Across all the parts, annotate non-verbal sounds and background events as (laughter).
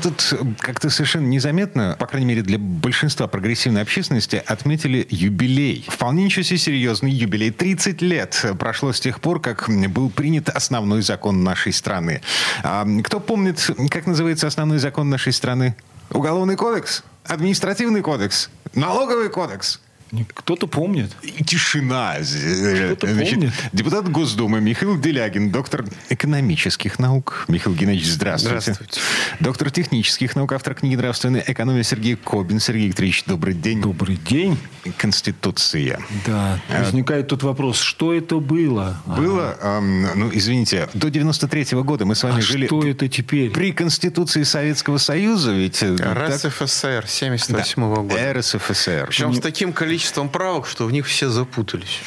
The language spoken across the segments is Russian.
Тут как-то совершенно незаметно, по крайней мере для большинства прогрессивной общественности, отметили юбилей. Вполне ничего себе серьезный юбилей. 30 лет прошло с тех пор, как был принят основной закон нашей страны. А кто помнит, как называется основной закон нашей страны? Уголовный кодекс? Административный кодекс? Налоговый кодекс? Кто-то помнит. И тишина. Кто-то Значит, помнит. депутат Госдумы Михаил Делягин, доктор экономических наук. Михаил Геннадьевич, здравствуйте. Здравствуйте. Доктор технических наук, автор книги «Нравственная экономия» Сергей Кобин. Сергей Викторович, добрый день. Добрый день. Конституция. Да, возникает тут вопрос, что это было? Было, эм, ну, извините, до 93 года мы с вами А жили что это теперь? при Конституции Советского Союза, ведь... РСФСР 78 Да, года. РСФСР. Причем с таким количеством правок, что в них все запутались.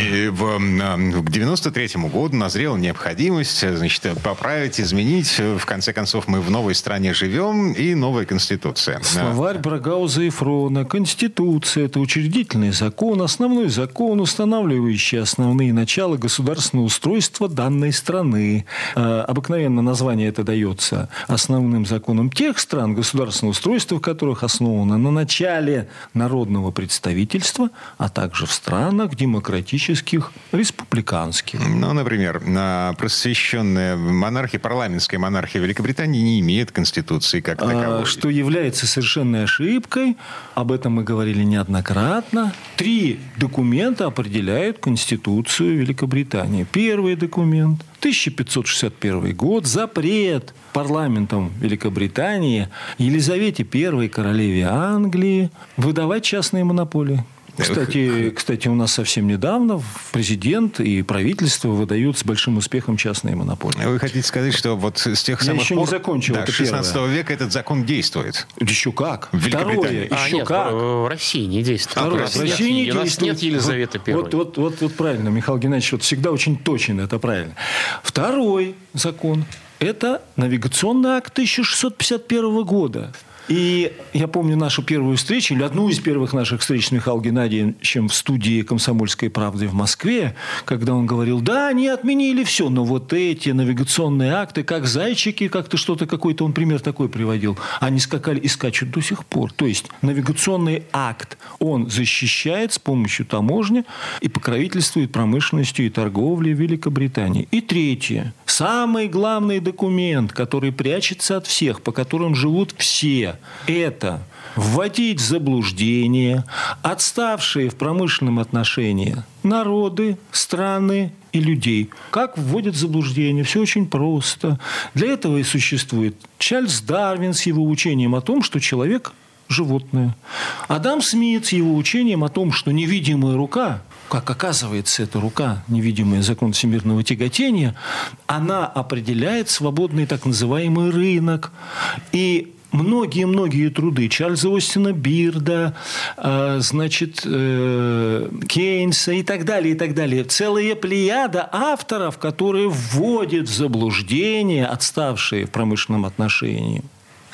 И в, м, к 93 году назрела необходимость э, значит, поправить, изменить. В конце концов, мы в новой стране живем, и новая Конституция. Словарь Брагауза и Фрона. Конституция – это учредительный закон, основной закон, устанавливающий основные начала государственного устройства данной страны. Э, Обыкновенно название это дается основным законом тех стран, государственное устройство в которых основано на начале народного представительства, а также в странах демократических, республиканских. Ну, например, на просвещенная монархия, парламентская монархия Великобритании не имеет Конституции как А, таковой. что является совершенной ошибкой. Об этом мы говорили неоднократно. Три документа определяют Конституцию Великобритании. Первый документ 1561 год. Запрет парламентом Великобритании Елизавете I, королеве Англии, выдавать частные монополии. Кстати, кстати, у нас совсем недавно президент и правительство выдают с большим успехом частные монополии. Вы хотите сказать, что вот с тех Я самых еще не пор, закончил, да, это 16 первое. века этот закон действует? Еще как? В Великобритании. Второе, А, еще нет, как? в России не действует. Второе, у нас в России не у нас действует. нет Елизаветы I. Вот, вот, вот, вот правильно, Михаил Геннадьевич вот всегда очень точен, это правильно. Второй закон – это навигационный акт 1651 года. И я помню нашу первую встречу, или одну из первых наших встреч с Михаилом Геннадьевичем в студии «Комсомольской правды» в Москве, когда он говорил, да, они отменили все, но вот эти навигационные акты, как зайчики, как-то что-то, какой-то он пример такой приводил, они скакали и скачут до сих пор. То есть навигационный акт, он защищает с помощью таможни и покровительствует промышленностью и торговлей Великобритании. И третье, самый главный документ, который прячется от всех, по которым живут все, это вводить в заблуждение отставшие в промышленном отношении народы, страны и людей. Как вводят в заблуждение? Все очень просто. Для этого и существует Чарльз Дарвин с его учением о том, что человек животное. Адам Смит с его учением о том, что невидимая рука, как оказывается эта рука, невидимый закон всемирного тяготения, она определяет свободный так называемый рынок. И многие-многие труды Чарльза Остина Бирда, э, значит, э, Кейнса и так далее, и так далее. Целая плеяда авторов, которые вводят в заблуждение отставшие в промышленном отношении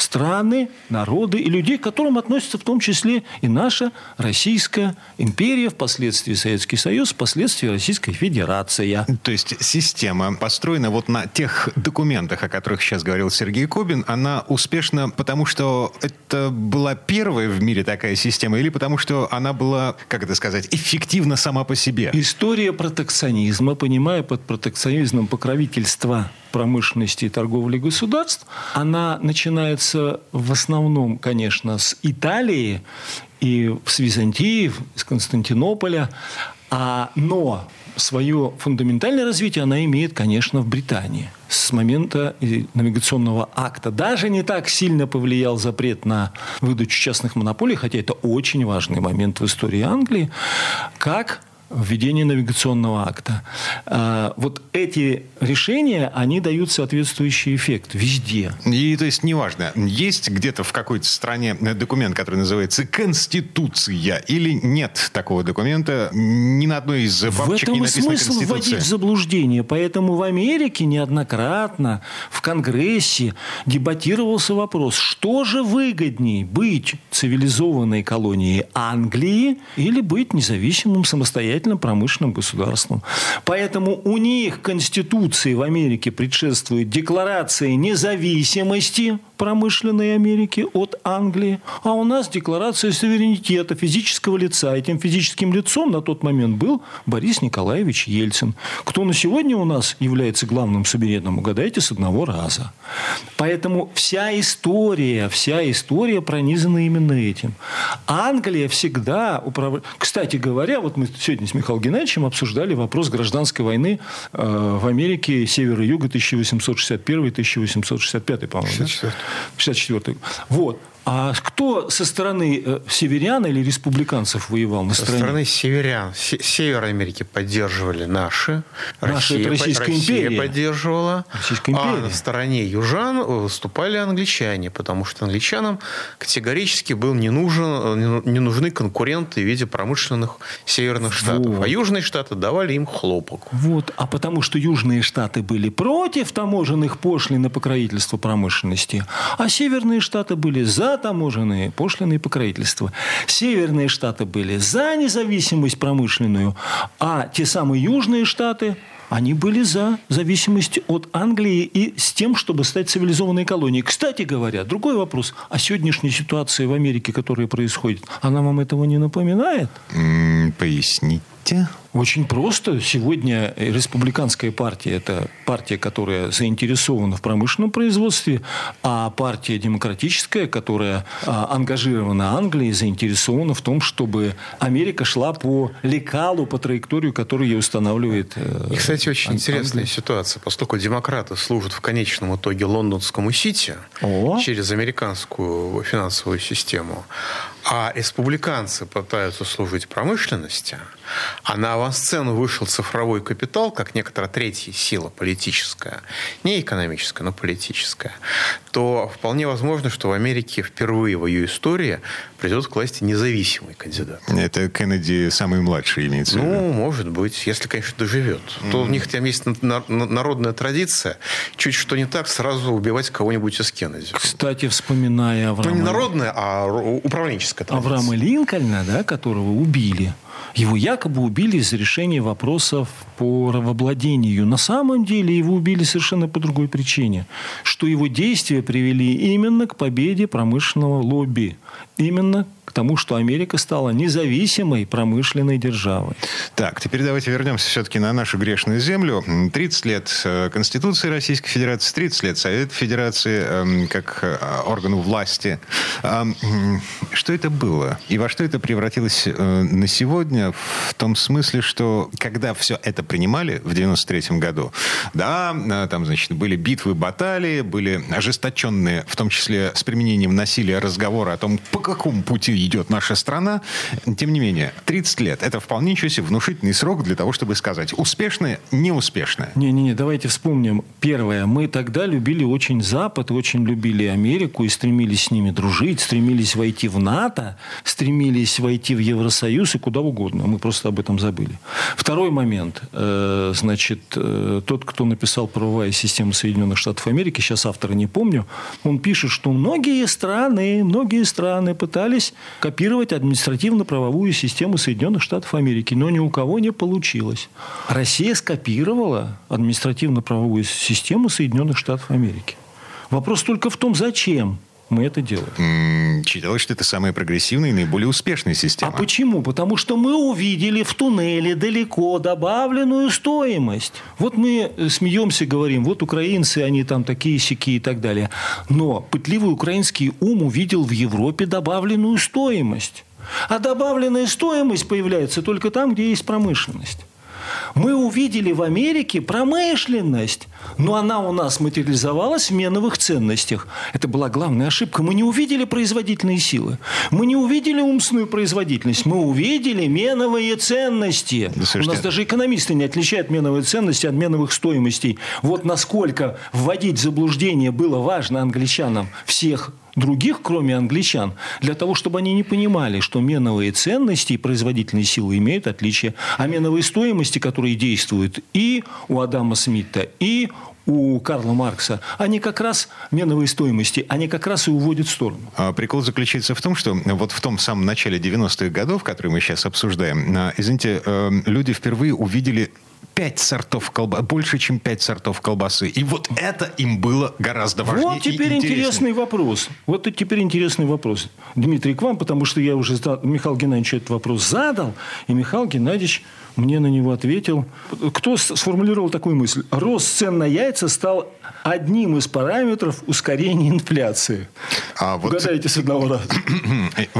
страны, народы и людей, к которым относится в том числе и наша Российская империя, впоследствии Советский Союз, впоследствии Российская Федерация. То есть система построена вот на тех документах, о которых сейчас говорил Сергей Кобин, она успешна потому, что это была первая в мире такая система, или потому, что она была, как это сказать, эффективна сама по себе? История протекционизма, понимая под протекционизмом покровительства промышленности и торговли государств, она начинается в основном, конечно, с Италии и с Византии, с Константинополя, а, но свое фундаментальное развитие она имеет, конечно, в Британии. С момента навигационного акта. Даже не так сильно повлиял запрет на выдачу частных монополий, хотя это очень важный момент в истории Англии, как введение навигационного акта. А, вот эти решения, они дают соответствующий эффект везде. И то есть неважно, есть где-то в какой-то стране документ, который называется Конституция, или нет такого документа, ни на одной из папочек в этом не и написано смысл Конституция. вводить в заблуждение. Поэтому в Америке неоднократно в Конгрессе дебатировался вопрос, что же выгоднее быть цивилизованной колонией Англии или быть независимым самостоятельным промышленным государством. Поэтому у них Конституции в Америке предшествует декларация независимости промышленной Америки от Англии, а у нас декларация суверенитета физического лица. Этим физическим лицом на тот момент был Борис Николаевич Ельцин. Кто на сегодня у нас является главным сувереном, угадайте с одного раза. Поэтому вся история, вся история пронизана именно этим. Англия всегда управляет... Кстати говоря, вот мы сегодня с Михаилом Геннадьевичем обсуждали вопрос гражданской войны э, в Америке севера и юга 1861-1865, по-моему. 64. 64 Вот. А кто со стороны э, северян или республиканцев воевал на Со стороне? стороны северян. Се- Север Америки поддерживали наши. Это по- Российская Россия империя. поддерживала. Российская А империя. на стороне южан выступали англичане, потому что англичанам категорически был не, нужен, э, не ну- не нужны конкуренты в виде промышленных северных штатов. Вот. А южные штаты давали им хлопок. Вот, а потому что южные штаты были против таможенных пошлин на покровительство промышленности, а северные штаты были за таможенные пошлины и покровительство. Северные штаты были за независимость промышленную, а те самые южные штаты они были за зависимость от Англии и с тем, чтобы стать цивилизованной колонией. Кстати говоря, другой вопрос. А сегодняшняя ситуация в Америке, которая происходит, она вам этого не напоминает? М, Поясните. Очень просто. Сегодня республиканская партия – это партия, которая заинтересована в промышленном производстве, а партия демократическая, которая а, ангажирована Англией, заинтересована в том, чтобы Америка шла по лекалу, по траекторию, которую ей устанавливает э, И, кстати, очень Ан- интересная Англия. ситуация, поскольку демократы служат в конечном итоге лондонскому Сити О. через американскую финансовую систему, а республиканцы пытаются служить промышленности, а на авансцену вышел цифровой капитал, как некоторая третья сила политическая, не экономическая, но политическая, то вполне возможно, что в Америке впервые в ее истории придет к власти независимый кандидат. Это Кеннеди самый младший имеется в виду. Ну, может быть, если, конечно, доживет. То у них там есть на- на- народная традиция. Чуть что не так, сразу убивать кого-нибудь из Кеннеди. Кстати, вспоминая Ну, Авраама, не народная, а управленческая традиция. Авраама Линкольна, да, которого убили, его якобы убили из-за решения вопросов по рабовладению. На самом деле его убили совершенно по другой причине, что его действия привели именно к победе промышленного лобби, именно тому, что Америка стала независимой промышленной державой. Так, теперь давайте вернемся все-таки на нашу грешную землю. М, 30 лет э, Конституции Российской Федерации, 30 лет Совет Федерации эм, как э, органу власти. А, м, Что это было? И во что это превратилось э, на сегодня? В том смысле, что когда все это принимали в 93 году, да, там, значит, были битвы, баталии, были ожесточенные, в том числе с применением насилия, разговоры о том, по какому пути идет наша страна. Тем не менее, 30 лет – это вполне ничего себе внушительный срок для того, чтобы сказать, успешное, неуспешное. Не-не-не, давайте вспомним. Первое. Мы тогда любили очень Запад, очень любили Америку и стремились с ними дружить, стремились войти в НАТО, стремились войти в Евросоюз и куда угодно. Мы просто об этом забыли. Второй момент. Э, Значит, э, тот, кто написал «Правовая система Соединенных Штатов Америки», сейчас автора не помню, он пишет, что многие страны, многие страны пытались копировать административно-правовую систему Соединенных Штатов Америки, но ни у кого не получилось. Россия скопировала административно-правовую систему Соединенных Штатов Америки. Вопрос только в том, зачем мы это делаем. М, Считалось, что это самая прогрессивная и наиболее успешная А система. почему? Потому что мы увидели в туннеле далеко добавленную стоимость. Вот мы э, смеемся, говорим, вот украинцы, они там такие сики и так далее. Но пытливый украинский ум увидел в Европе добавленную стоимость. А добавленная стоимость появляется только там, где есть промышленность. Мы увидели в Америке промышленность, но она у нас материализовалась в меновых ценностях. Это была главная ошибка. Мы не увидели производительные силы. Мы не увидели умственную производительность. Мы увидели меновые ценности. Да, у нас даже экономисты не отличают меновые ценности от меновых стоимостей. Вот насколько вводить в заблуждение было важно англичанам всех других, кроме англичан, для того, чтобы они не понимали, что меновые ценности и производительные силы имеют отличие. А меновые стоимости, которые действуют и у Адама Смита, и у Карла Маркса, они как раз меновые стоимости, они как раз и уводят в сторону. А прикол заключается в том, что вот в том самом начале 90-х годов, которые мы сейчас обсуждаем, а, извините, э, люди впервые увидели пять сортов колбасы, больше, чем пять сортов колбасы. И вот это им было гораздо важнее Вот теперь интересный вопрос. Вот теперь интересный вопрос. Дмитрий, к вам, потому что я уже Михаил Геннадьевич этот вопрос задал, и Михаил Геннадьевич мне на него ответил. Кто сформулировал такую мысль? Рост цен на яйца стал одним из параметров ускорения инфляции. А вот... Угадайте с одного раза.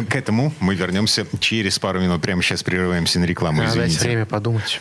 К этому мы вернемся через пару минут. Прямо сейчас прерываемся на рекламу. Надо дать время подумать.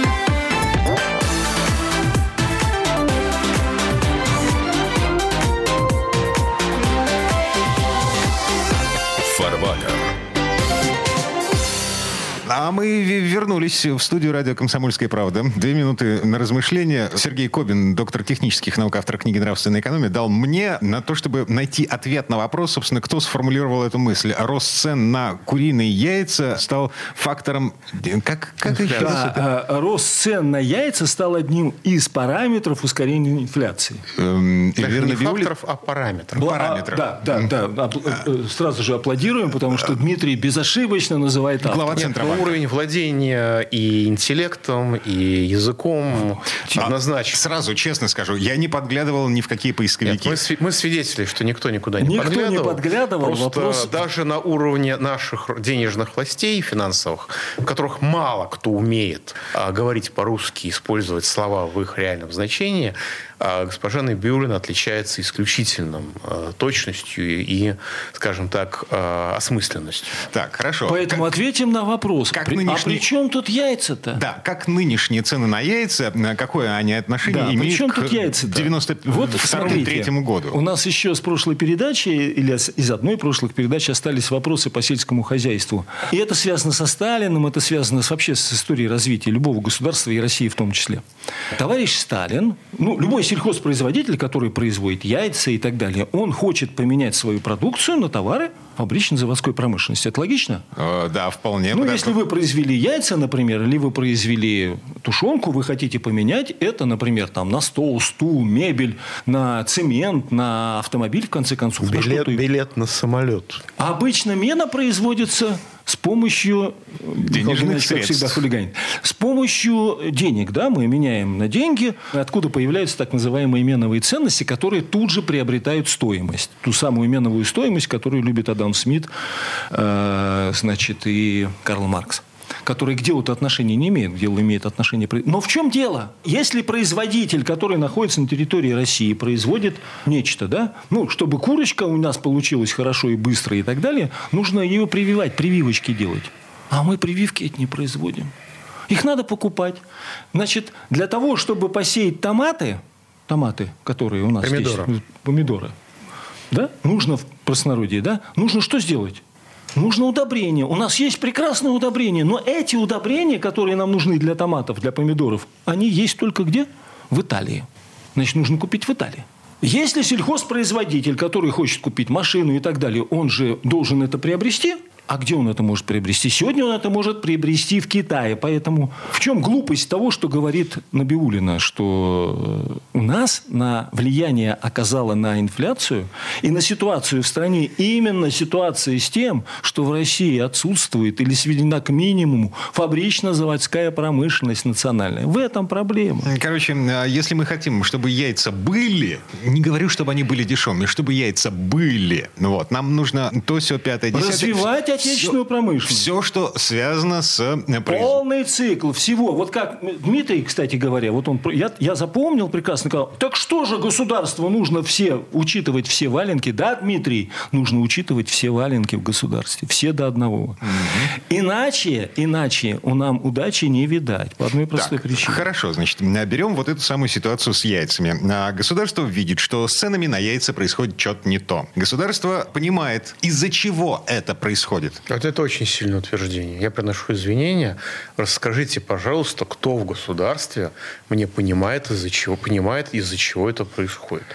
А мы вернулись в студию радио «Комсомольская правда». Две минуты на размышление. Сергей Кобин, доктор технических наук, автор книги «Нравственная экономия», дал мне на то, чтобы найти ответ на вопрос, собственно, кто сформулировал эту мысль. Рост цен на куриные яйца стал фактором... Как, как еще да, а, рост цен на яйца стал одним из параметров ускорения инфляции. Эм, не факторов, а параметров. Параметров. Да, да, да. Э, сразу же аплодируем, потому что Дмитрий безошибочно называет автор. Глава Центробанка уровень владения и интеллектом, и языком а, однозначно. Сразу честно скажу, я не подглядывал ни в какие поисковики. Нет, мы, мы свидетели, что никто никуда не никто подглядывал. Никто не подглядывал. Просто вопрос... даже на уровне наших денежных властей финансовых, в которых мало кто умеет а, говорить по-русски, использовать слова в их реальном значении, а госпожа Набиулина отличается исключительным э, точностью и, скажем так, э, осмысленностью. Так, хорошо. Поэтому как, ответим на вопрос. Как при, нынешние... А при чем тут яйца-то? Да, как нынешние цены на яйца, какое они отношение да, имеют при чем к тут яйца 92-93 году? У нас еще с прошлой передачи, или из одной прошлых передач остались вопросы по сельскому хозяйству. И это связано со Сталиным, это связано с, вообще с историей развития любого государства и России в том числе. Товарищ Сталин, ну, любой сельхозпроизводитель, который производит яйца и так далее, он хочет поменять свою продукцию на товары фабрично-заводской промышленности. Это логично? Э, да, вполне. Ну, если вы произвели яйца, например, или вы произвели тушенку, вы хотите поменять это, например, там, на стол, стул, мебель, на цемент, на автомобиль, в конце концов. Билет, на билет на самолет. обычно мена производится с помощью денежных средств. всегда хулиганит. С помощью денег, да, мы меняем на деньги, откуда появляются так называемые меновые ценности, которые тут же приобретают стоимость. Ту самую меновую стоимость, которую любит Адам Смит, э, значит, и Карл Маркс который к делу-то отношения не имеет, к делу имеет отношение... Но в чем дело? Если производитель, который находится на территории России, производит нечто, да, ну, чтобы курочка у нас получилась хорошо и быстро и так далее, нужно ее прививать, прививочки делать. А мы прививки эти не производим. Их надо покупать. Значит, для того, чтобы посеять томаты, томаты, которые у нас помидоры. здесь, помидоры, да, нужно в простонародье, да, нужно что сделать? Нужно удобрение. У нас есть прекрасное удобрение, но эти удобрения, которые нам нужны для томатов, для помидоров, они есть только где? В Италии. Значит, нужно купить в Италии. Если сельхозпроизводитель, который хочет купить машину и так далее, он же должен это приобрести – а где он это может приобрести? Сегодня он это может приобрести в Китае. Поэтому в чем глупость того, что говорит Набиулина, что э, у нас на влияние оказало на инфляцию и на ситуацию в стране именно ситуация с тем, что в России отсутствует или сведена к минимуму фабрично-заводская промышленность национальная. В этом проблема. Короче, а если мы хотим, чтобы яйца были, не говорю, чтобы они были дешевыми, чтобы яйца были, вот, нам нужно то, все, пятое, десятое. Развивать отечественную все, промышленность. Все, что связано с э, Полный цикл всего. Вот как Дмитрий, кстати говоря, вот он, я, я запомнил прекрасно, сказал, так что же государству нужно все, учитывать все валенки? Да, Дмитрий, нужно учитывать все валенки в государстве, все до одного. Угу. Иначе, иначе у нам удачи не видать, по одной простой так, причине. Хорошо, значит, берем вот эту самую ситуацию с яйцами. А государство видит, что с ценами на яйца происходит что-то не то. Государство понимает, из-за чего это происходит. Вот это очень сильное утверждение. Я приношу извинения. Расскажите, пожалуйста, кто в государстве мне понимает, из-за чего, понимает, из-за чего это происходит.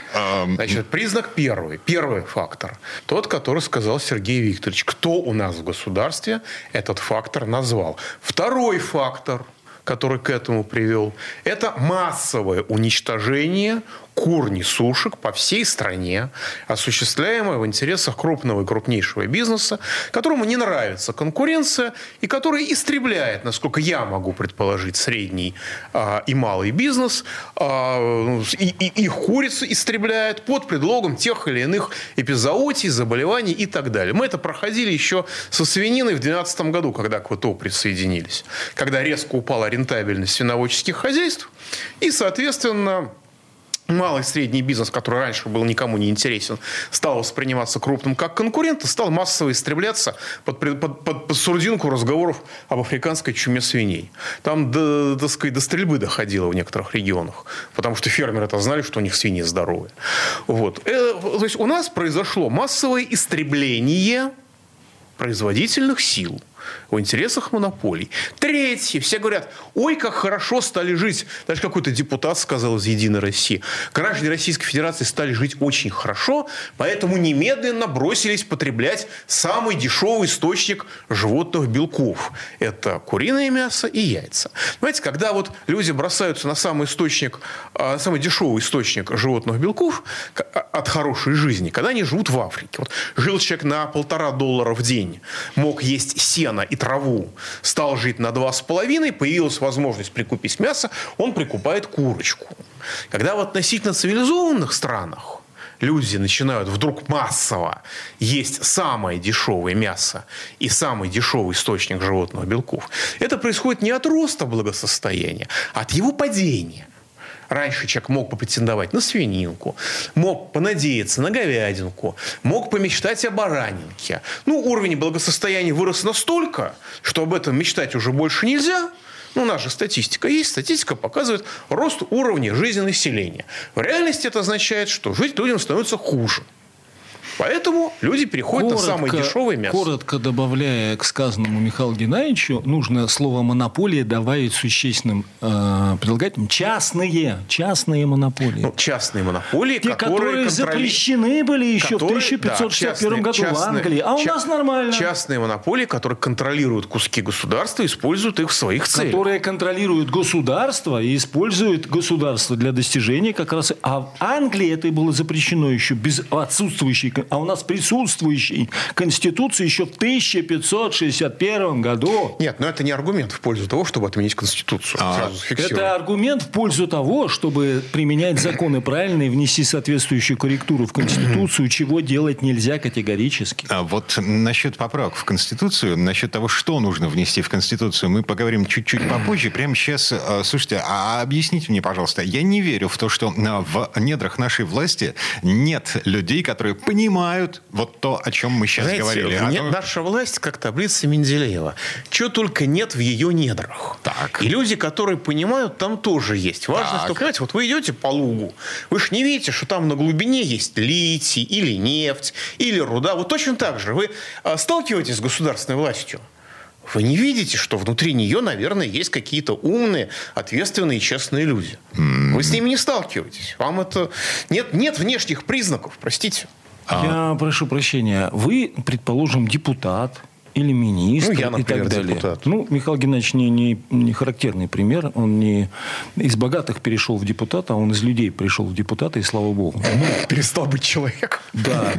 Значит, признак первый. Первый фактор. Тот, который сказал Сергей Викторович. Кто у нас в государстве этот фактор назвал. Второй фактор – который к этому привел, это массовое уничтожение кур несушек по всей стране, осуществляемое в интересах крупного и крупнейшего бизнеса, которому не нравится конкуренция и который истребляет, насколько я могу предположить, средний а, и малый бизнес, а, и, и их курицы истребляет под предлогом тех или иных эпизоотий, заболеваний и так далее. Мы это проходили еще со свининой в 2012 году, когда к ВТО присоединились, когда резко упала рентабельность свиноводческих хозяйств, и, соответственно, малый и средний бизнес, который раньше был никому не интересен, стал восприниматься крупным как конкурент и стал массово истребляться под, под, под, под сурдинку разговоров об африканской чуме свиней. Там до, до, сказать, до стрельбы доходило в некоторых регионах, потому что фермеры это знали, что у них свиньи здоровые. Вот. Э, то есть у нас произошло массовое истребление производительных сил – в интересах монополий. Третье. Все говорят, ой, как хорошо стали жить. Даже какой-то депутат сказал из «Единой России». Граждане Российской Федерации стали жить очень хорошо, поэтому немедленно бросились потреблять самый дешевый источник животных белков. Это куриное мясо и яйца. Понимаете, когда вот люди бросаются на самый источник, а, самый дешевый источник животных белков а, от хорошей жизни, когда они живут в Африке. Вот жил человек на полтора доллара в день, мог есть сено сено и траву, стал жить на 2,5, появилась возможность прикупить мясо, он прикупает курочку. Когда в относительно цивилизованных странах люди начинают вдруг массово есть самое дешевое мясо и самый дешевый источник животных белков, это происходит не от роста благосостояния, а от его падения – Раньше человек мог попретендовать на свининку, мог понадеяться на говядинку, мог помечтать о баранинке. Ну, уровень благосостояния вырос настолько, что об этом мечтать уже больше нельзя. Ну, же статистика есть. Статистика показывает рост уровня жизни населения. В реальности это означает, что жить людям становится хуже. Поэтому люди переходят коротко, на самое дешевое мясо. Коротко добавляя к сказанному Михаилу Геннадьевичу, нужно слово «монополия» добавить существенным э, прилагательным. Частные, частные монополии. Ну, частные монополии, Те, которые, которые запрещены были еще которые, в 1561 да, году частные, в Англии. А у ча- нас нормально. Частные монополии, которые контролируют куски государства, используют их в своих целях. Которые контролируют государство и используют государство для достижения как раз... А в Англии это было запрещено еще без отсутствующей а у нас присутствующей Конституции еще в 1561 году. Нет, но это не аргумент в пользу того, чтобы отменить Конституцию. А, это аргумент в пользу того, чтобы применять законы правильно и внести соответствующую корректуру в Конституцию, чего делать нельзя категорически. А вот насчет поправок в Конституцию, насчет того, что нужно внести в Конституцию, мы поговорим чуть-чуть попозже. Прямо сейчас, а, слушайте, а объясните мне, пожалуйста, я не верю в то, что а, в недрах нашей власти нет людей, которые понимают, понимают вот то, о чем мы сейчас Знаете, говорили. А наша власть как таблица Менделеева. Чего только нет в ее недрах. Так. И люди, которые понимают, там тоже есть. Важно, так. что, понимаете, вот вы идете по лугу, вы же не видите, что там на глубине есть литий, или нефть, или руда. Вот точно так же. Вы а, сталкиваетесь с государственной властью, вы не видите, что внутри нее, наверное, есть какие-то умные, ответственные, честные люди. Вы с ними не сталкиваетесь. Вам это... Нет, нет внешних признаков, простите. Я а... прошу прощения. Вы, предположим, депутат или министр ну, я, например, и так далее. Депутат. Ну, Михаил Геннадьевич не, не, не характерный пример. Он не из богатых перешел в депутата, а он из людей пришел в депутата, и слава богу. (laughs) Перестал быть человеком. Да.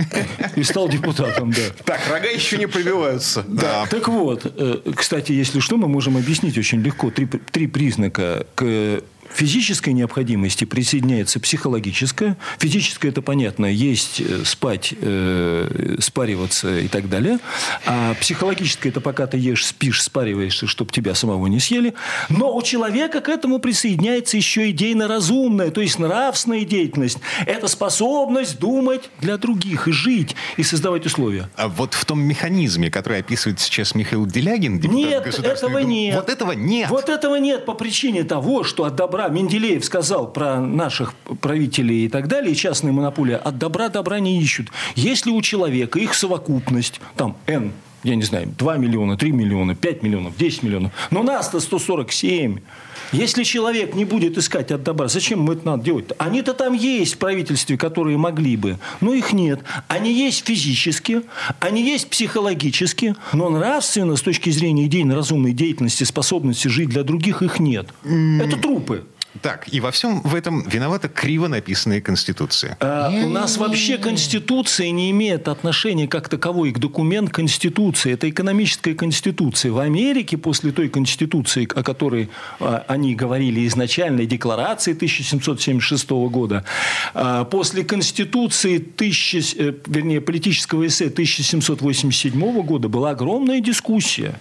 И стал депутатом, да. Так, рога еще не пробиваются. Да. Так вот, э, кстати, если что, мы можем объяснить очень легко три, три признака к физической необходимости присоединяется психологическая. Физическая, это понятно, есть э, спать, э, спариваться и так далее. А психологическая, это пока ты ешь, спишь, спариваешься, чтобы тебя самого не съели. Но у человека к этому присоединяется еще идейно-разумная, то есть нравственная деятельность. Это способность думать для других и жить, и создавать условия. А вот в том механизме, который описывает сейчас Михаил Делягин, депутат нет, этого Думы, нет. вот этого нет. Вот этого нет по причине того, что от добра Менделеев сказал про наших правителей и так далее, частные монополии, от добра добра не ищут. Если у человека их совокупность, там, N, я не знаю, 2 миллиона, 3 миллиона, 5 миллионов, 10 миллионов, но нас-то 147. Если человек не будет искать от добра, зачем мы это надо делать? -то? Они-то там есть в правительстве, которые могли бы, но их нет. Они есть физически, они есть психологически, но нравственно, с точки зрения идейно-разумной деятельности, способности жить для других, их нет. Это трупы. Так, и во всем в этом виновата криво написанная Конституция. А, у нас вообще Конституция не имеет отношения как таковой к документ Конституции. Это экономическая Конституция. В Америке после той Конституции, о которой а, они говорили изначально, декларации 1776 года, а, после Конституции, тысяча, э, вернее, политического эссе 1787 года была огромная дискуссия.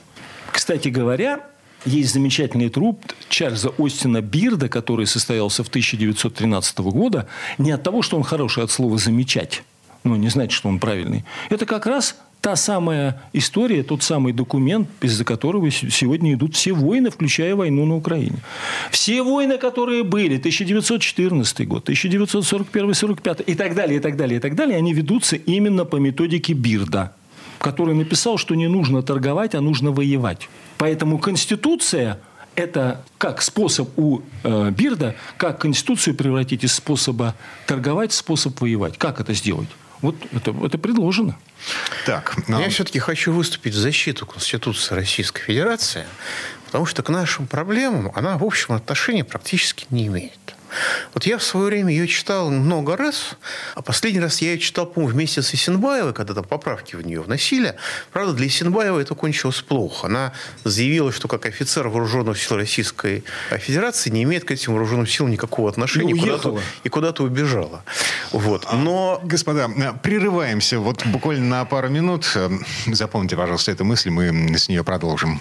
Кстати говоря, есть замечательный труп Чарльза Остина Бирда, который состоялся в 1913 года, не от того, что он хороший от слова «замечать», ну, не значит, что он правильный. Это как раз та самая история, тот самый документ, из-за которого сегодня идут все войны, включая войну на Украине. Все войны, которые были, 1914 год, 1941-45 и так далее, и так далее, и так далее, они ведутся именно по методике Бирда, который написал, что не нужно торговать, а нужно воевать. Поэтому Конституция – это как способ у э, Бирда, как Конституцию превратить из способа торговать в способ воевать. Как это сделать? Вот это, это предложено. Так, но... Я все-таки хочу выступить в защиту Конституции Российской Федерации, потому что к нашим проблемам она, в общем, отношения практически не имеет. Вот я в свое время ее читал много раз, а последний раз я ее читал, по-моему, вместе с Исенбаевой, когда там поправки в нее вносили. Правда, для Исенбаевой это кончилось плохо. Она заявила, что как офицер вооруженных сил Российской Федерации не имеет к этим вооруженным силам никакого отношения ну, куда-то, и куда-то убежала. Вот. Но... Господа, прерываемся вот буквально на пару минут. Запомните, пожалуйста, эту мысль, мы с нее продолжим.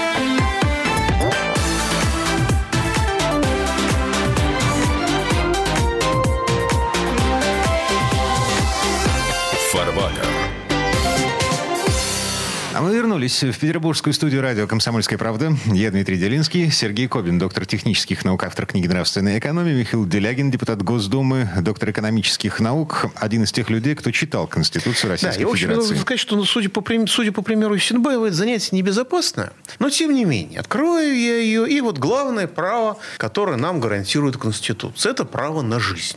Вернулись в петербургскую студию радио «Комсомольская правда». Я Дмитрий Делинский, Сергей Кобин, доктор технических наук, автор книги «Нравственная экономия», Михаил Делягин, депутат Госдумы, доктор экономических наук, один из тех людей, кто читал Конституцию Российской да, я Федерации. должен сказать, что, ну, судя, по, судя по примеру Синбаева, это занятие небезопасное, но тем не менее, открою я ее, и вот главное право, которое нам гарантирует Конституция, это право на жизнь.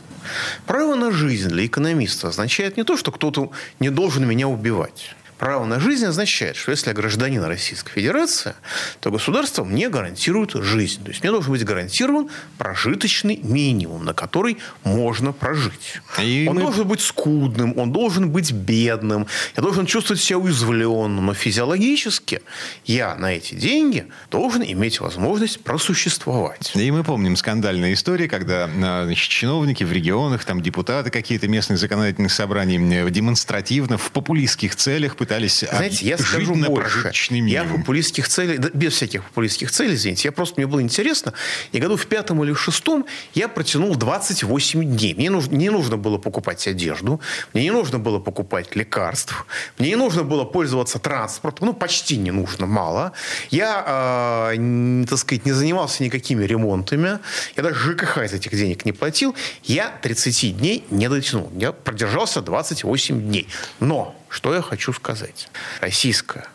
Право на жизнь для экономиста означает не то, что кто-то не должен меня убивать. Право на жизнь означает, что если я гражданин Российской Федерации, то государство мне гарантирует жизнь. То есть мне должен быть гарантирован прожиточный минимум, на который можно прожить. И он мы... должен быть скудным, он должен быть бедным, я должен чувствовать себя уязвленным, но физиологически я на эти деньги должен иметь возможность просуществовать. И мы помним скандальные истории, когда значит, чиновники в регионах, там депутаты какие-то местных законодательных собраний демонстративно в популистских целях пытались Знаете, я скажу больше. Я популистских целей, да, без всяких популистских целей, извините, я просто, мне было интересно, и году в пятом или в шестом я протянул 28 дней. Мне нужно, не нужно было покупать одежду, мне не нужно было покупать лекарств, мне не нужно было пользоваться транспортом, ну, почти не нужно, мало. Я, э, так сказать, не занимался никакими ремонтами, я даже ЖКХ из этих денег не платил, я 30 дней не дотянул. Я продержался 28 дней. Но что я хочу сказать? Российское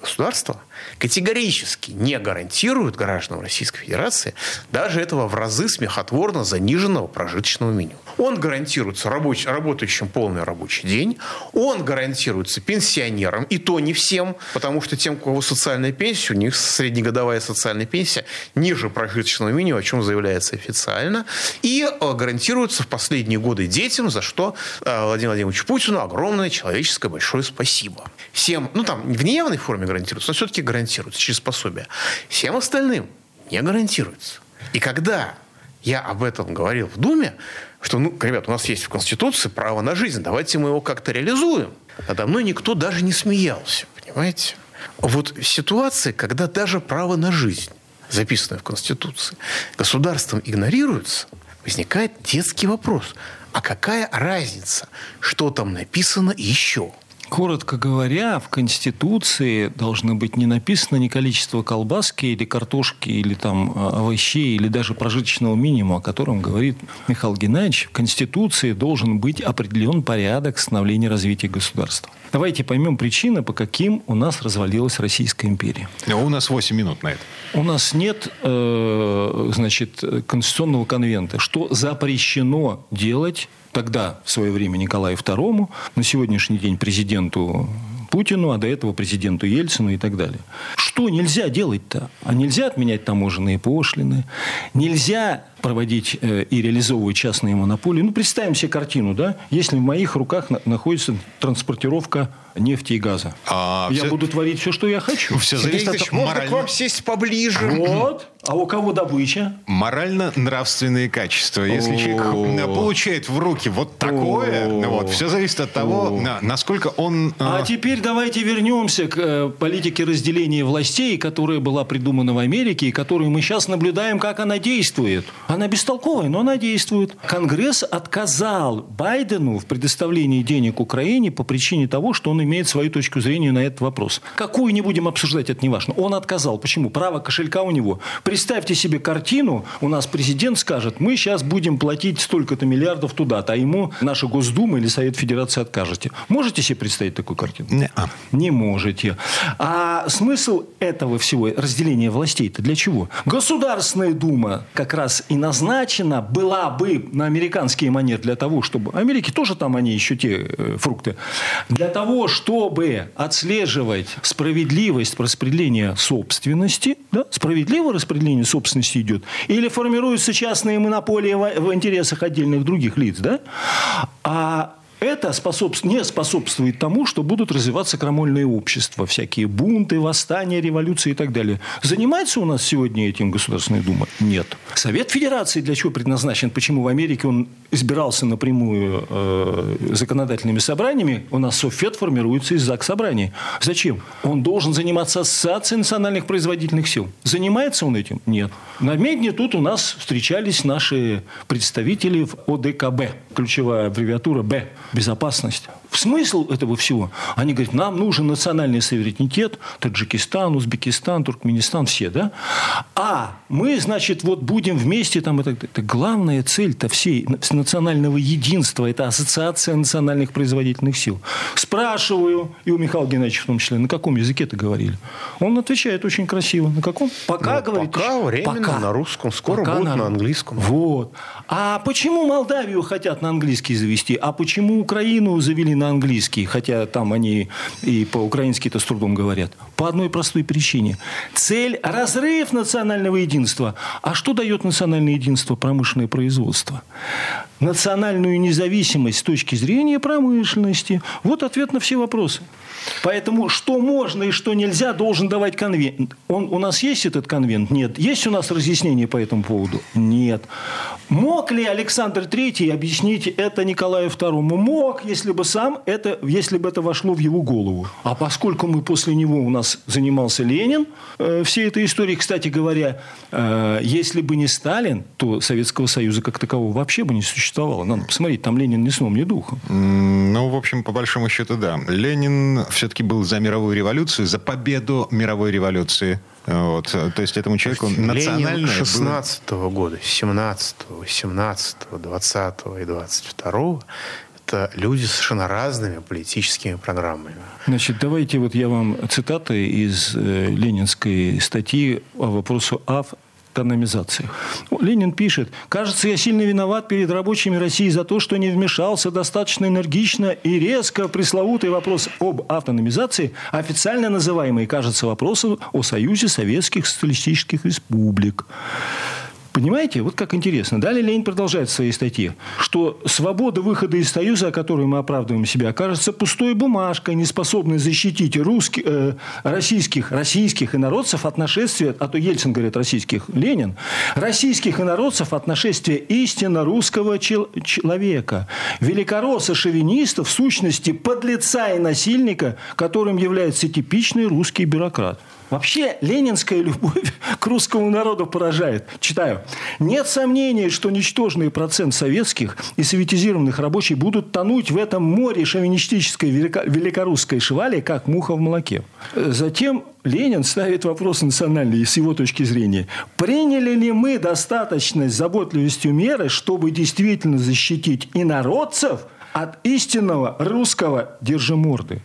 государство категорически не гарантирует гражданам Российской Федерации даже этого в разы смехотворно заниженного прожиточного минимума. Он гарантируется рабоч... работающим полный рабочий день, он гарантируется пенсионерам, и то не всем, потому что тем, у кого социальная пенсия, у них среднегодовая социальная пенсия ниже прожиточного минимума, о чем заявляется официально, и э, гарантируется в последние годы детям, за что э, Владимиру Владимировичу Путину огромное человеческое большое спасибо. Всем, ну там в неявной форме гарантируется, но все-таки гарантируется через пособие. Всем остальным не гарантируется. И когда я об этом говорил в Думе, что, ну, ребят, у нас есть в Конституции право на жизнь, давайте мы его как-то реализуем. Надо мной никто даже не смеялся, понимаете? Вот ситуация, когда даже право на жизнь, записанное в Конституции, государством игнорируется, возникает детский вопрос. А какая разница, что там написано еще? Коротко говоря, в Конституции должны быть не написано ни количество колбаски или картошки, или там а, овощей, или даже прожиточного минимума, о котором говорит Михаил Геннадьевич. В Конституции должен быть определен порядок становления и развития государства. Давайте поймем причины, по каким у нас развалилась Российская империя. Но у нас 8 минут на это. У нас нет э, значит, конституционного конвента, что запрещено делать тогда, в свое время, Николаю II, на сегодняшний день президенту Путину, а до этого президенту Ельцину и так далее. Что нельзя делать-то? А нельзя отменять таможенные пошлины, нельзя проводить э, и реализовывать частные монополии. Ну, представим себе картину, да? Если в моих руках на, находится транспортировка нефти и газа. А я все... буду творить все, что я хочу. Все зависит от можно морально... к вам сесть поближе. Вот. А у кого добыча? Морально-нравственные качества. Если человек получает в руки вот такое, вот, все зависит от того, насколько он... А э, теперь давайте вернемся к э, политике разделения властей, которая была придумана в Америке, и которую мы сейчас наблюдаем, как она действует. Она бестолковая, но она действует. Конгресс отказал Байдену в предоставлении денег Украине по причине того, что он имеет свою точку зрения на этот вопрос. Какую не будем обсуждать, это не важно. Он отказал. Почему? Право кошелька у него. Представьте себе картину, у нас президент скажет, мы сейчас будем платить столько-то миллиардов туда-то, а ему наша Госдума или Совет Федерации откажете. Можете себе представить такую картину? Не, -а. не можете. А смысл этого всего, разделения властей-то для чего? Государственная Дума как раз и назначена была бы на американские манер для того, чтобы... Америки тоже там они еще те э, фрукты. Для того, чтобы отслеживать справедливость распределения собственности, да, справедливое распределение собственности идет, или формируются частные монополии в, в интересах отдельных других лиц, да, а это способствует, не способствует тому, что будут развиваться крамольные общества, всякие бунты, восстания, революции и так далее. Занимается у нас сегодня этим Государственная Дума? Нет. Совет Федерации для чего предназначен? Почему в Америке он избирался напрямую э, законодательными собраниями? У нас Совет формируется из ЗАГС собраний. Зачем? Он должен заниматься ассоциацией национальных производительных сил. Занимается он этим? Нет. На Медне тут у нас встречались наши представители в ОДКБ. Ключевая аббревиатура «Б» безопасность. Смысл этого всего? Они говорят, нам нужен национальный суверенитет, Таджикистан, Узбекистан, Туркменистан, все, да? А мы, значит, вот будем вместе там. Это, это главная цель-то всей национального единства, это ассоциация национальных производительных сил. Спрашиваю, и у Михаила Геннадьевича в том числе, на каком языке это говорили? Он отвечает очень красиво. На каком? Пока, ну, говорит. Пока временно пока. на русском, скоро пока будут на... на английском. Вот. А почему Молдавию хотят на английский завести? А почему Украину завели на английский, хотя там они и по-украински-то с трудом говорят? По одной простой причине. Цель – разрыв национального единства. А что дает национальное единство? Промышленное производство. Национальную независимость с точки зрения промышленности. Вот ответ на все вопросы. Поэтому что можно и что нельзя, должен давать конвент. Он, у нас есть этот конвент? Нет. Есть у нас разъяснение по этому поводу? Нет. Мог ли Александр III объяснить это Николаю II? Мог, если бы сам это, если бы это вошло в его голову. А поскольку мы после него у нас занимался Ленин, э, всей этой историей, кстати говоря, э, если бы не Сталин, то Советского Союза как такового вообще бы не существовало. Надо посмотреть, там Ленин ни сном, ни духом. Ну, в общем, по большому счету, да. Ленин все-таки был за мировую революцию, за победу мировой революции. Вот. То есть этому человеку национальное... Ленин 16 -го года, 17 -го, 18 -го, 20 -го и 22 -го это люди с совершенно разными политическими программами. Значит, давайте вот я вам цитаты из э, ленинской статьи о вопросу ав автономизации. Ленин пишет, кажется, я сильно виноват перед рабочими России за то, что не вмешался достаточно энергично и резко пресловутый вопрос об автономизации, официально называемый, кажется, вопросом о Союзе Советских Социалистических Республик. Понимаете, вот как интересно. Далее Ленин продолжает в своей статье, что свобода выхода из Союза, о которой мы оправдываем себя, окажется пустой бумажкой, не способной защитить русских, э, российских, российских инородцев от нашествия, а то Ельцин говорит российских, Ленин, российских инородцев от нашествия истинно русского чел- человека. Великоросса шовинистов, в сущности, подлеца и насильника, которым является типичный русский бюрократ. Вообще, ленинская любовь (laughs) к русскому народу поражает. Читаю. Нет сомнений, что ничтожный процент советских и советизированных рабочих будут тонуть в этом море шовинистической великорусской швали, как муха в молоке. Затем Ленин ставит вопрос национальный с его точки зрения. Приняли ли мы достаточной заботливостью меры, чтобы действительно защитить инородцев от истинного русского держиморды?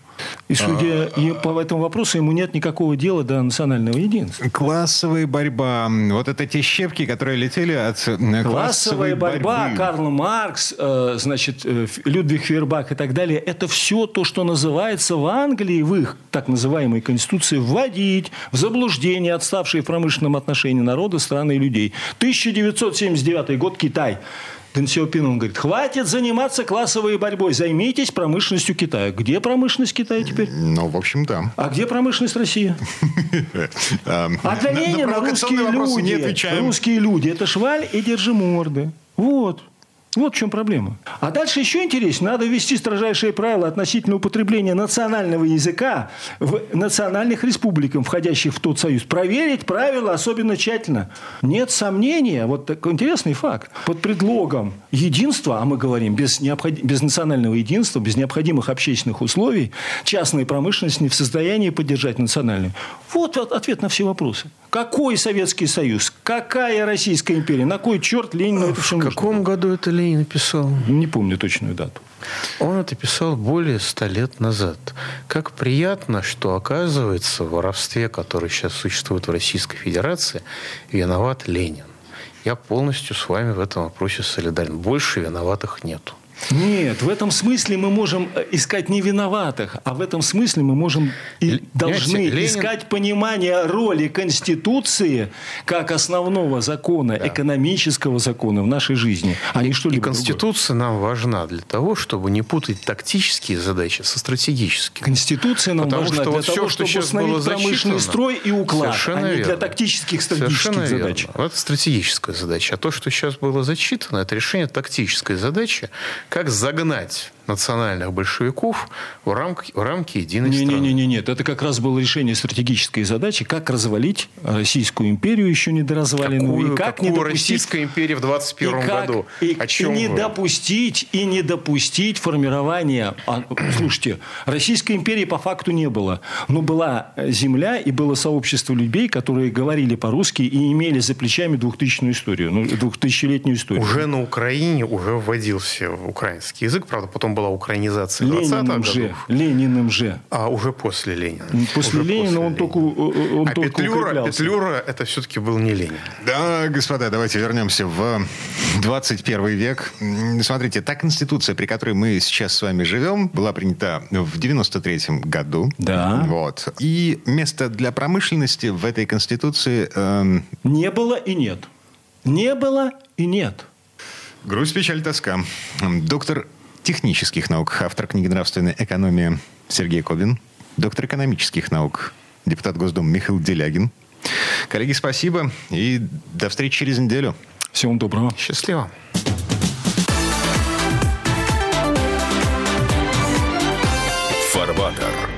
И судя а... по этому вопросу, ему нет никакого дела до национального единства. Классовая борьба. Вот это те щепки, которые летели от э, классовой Классовая борьба, борьбы. Карл Маркс, э, значит, э, Людвиг Фейербах и так далее, это все то, что называется в Англии, в их так называемой конституции, вводить в заблуждение отставшие в промышленном отношении народа, страны и людей. 1979 год, Китай. Дэн Сяопин, он говорит, хватит заниматься классовой борьбой, займитесь промышленностью Китая. Где промышленность Китая теперь? Ну, в общем, да. А где промышленность России? (laughs) А для Ленина русские люди, русские люди, это шваль и держи морды. Вот. Вот в чем проблема. А дальше еще интереснее. Надо ввести строжайшие правила относительно употребления национального языка в национальных республиках, входящих в тот союз. Проверить правила особенно тщательно. Нет сомнения, вот такой интересный факт, под предлогом единства, а мы говорим, без, необход... без национального единства, без необходимых общественных условий, частная промышленность не в состоянии поддержать национальную. Вот ответ на все вопросы. Какой Советский Союз? Какая Российская империя? На кой черт Ленину это все В каком году это Ленин написал? Не помню точную дату. Он это писал более ста лет назад. Как приятно, что, оказывается, в воровстве, которое сейчас существует в Российской Федерации, виноват Ленин. Я полностью с вами в этом вопросе солидарен. Больше виноватых нету. Нет, в этом смысле мы можем э, искать не виноватых, а в этом смысле мы можем и должны Ленин... искать понимание роли Конституции как основного закона, да. экономического закона в нашей жизни, а не что-либо И Конституция другое. нам важна для того, чтобы не путать тактические задачи со стратегическими. Конституция нам Потому важна что для вот того, все, чтобы установить промышленный строй и уклад, Совершенно а не верно. для тактических стратегических Совершенно задач. Верно. Это стратегическая задача. А то, что сейчас было зачитано, это решение тактической задачи, как загнать национальных большевиков в рамки, в рамки единой не, страны. Не, не, не, нет, это как раз было решение стратегической задачи, как развалить Российскую империю еще не доразваленную. Какую, и как какую не допустить... Российская империя в 21 и как, году? И, О чем и не вы? допустить, и не допустить формирования... А, слушайте, Российской империи по факту не было. Но была земля и было сообщество людей, которые говорили по-русски и имели за плечами двухтысячную историю, ну, двухтысячелетнюю историю. Уже на Украине уже вводился украинский язык, правда, потом была украинизация Лениным же, Лениным же. А уже после Ленина. После уже Ленина после он только он А только Петлюра, Петлюра это все-таки был не Ленин. Да, господа, давайте вернемся в 21 век. Смотрите, та конституция, при которой мы сейчас с вами живем, была принята в 93 году. Да. Вот. И место для промышленности в этой конституции... Эм... Не было и нет. Не было и нет. Грусть, печаль, тоска. Доктор технических наук, автор книги «Нравственная экономия» Сергей Кобин, доктор экономических наук, депутат Госдумы Михаил Делягин. Коллеги, спасибо и до встречи через неделю. Всем доброго. Счастливо. Фарватер.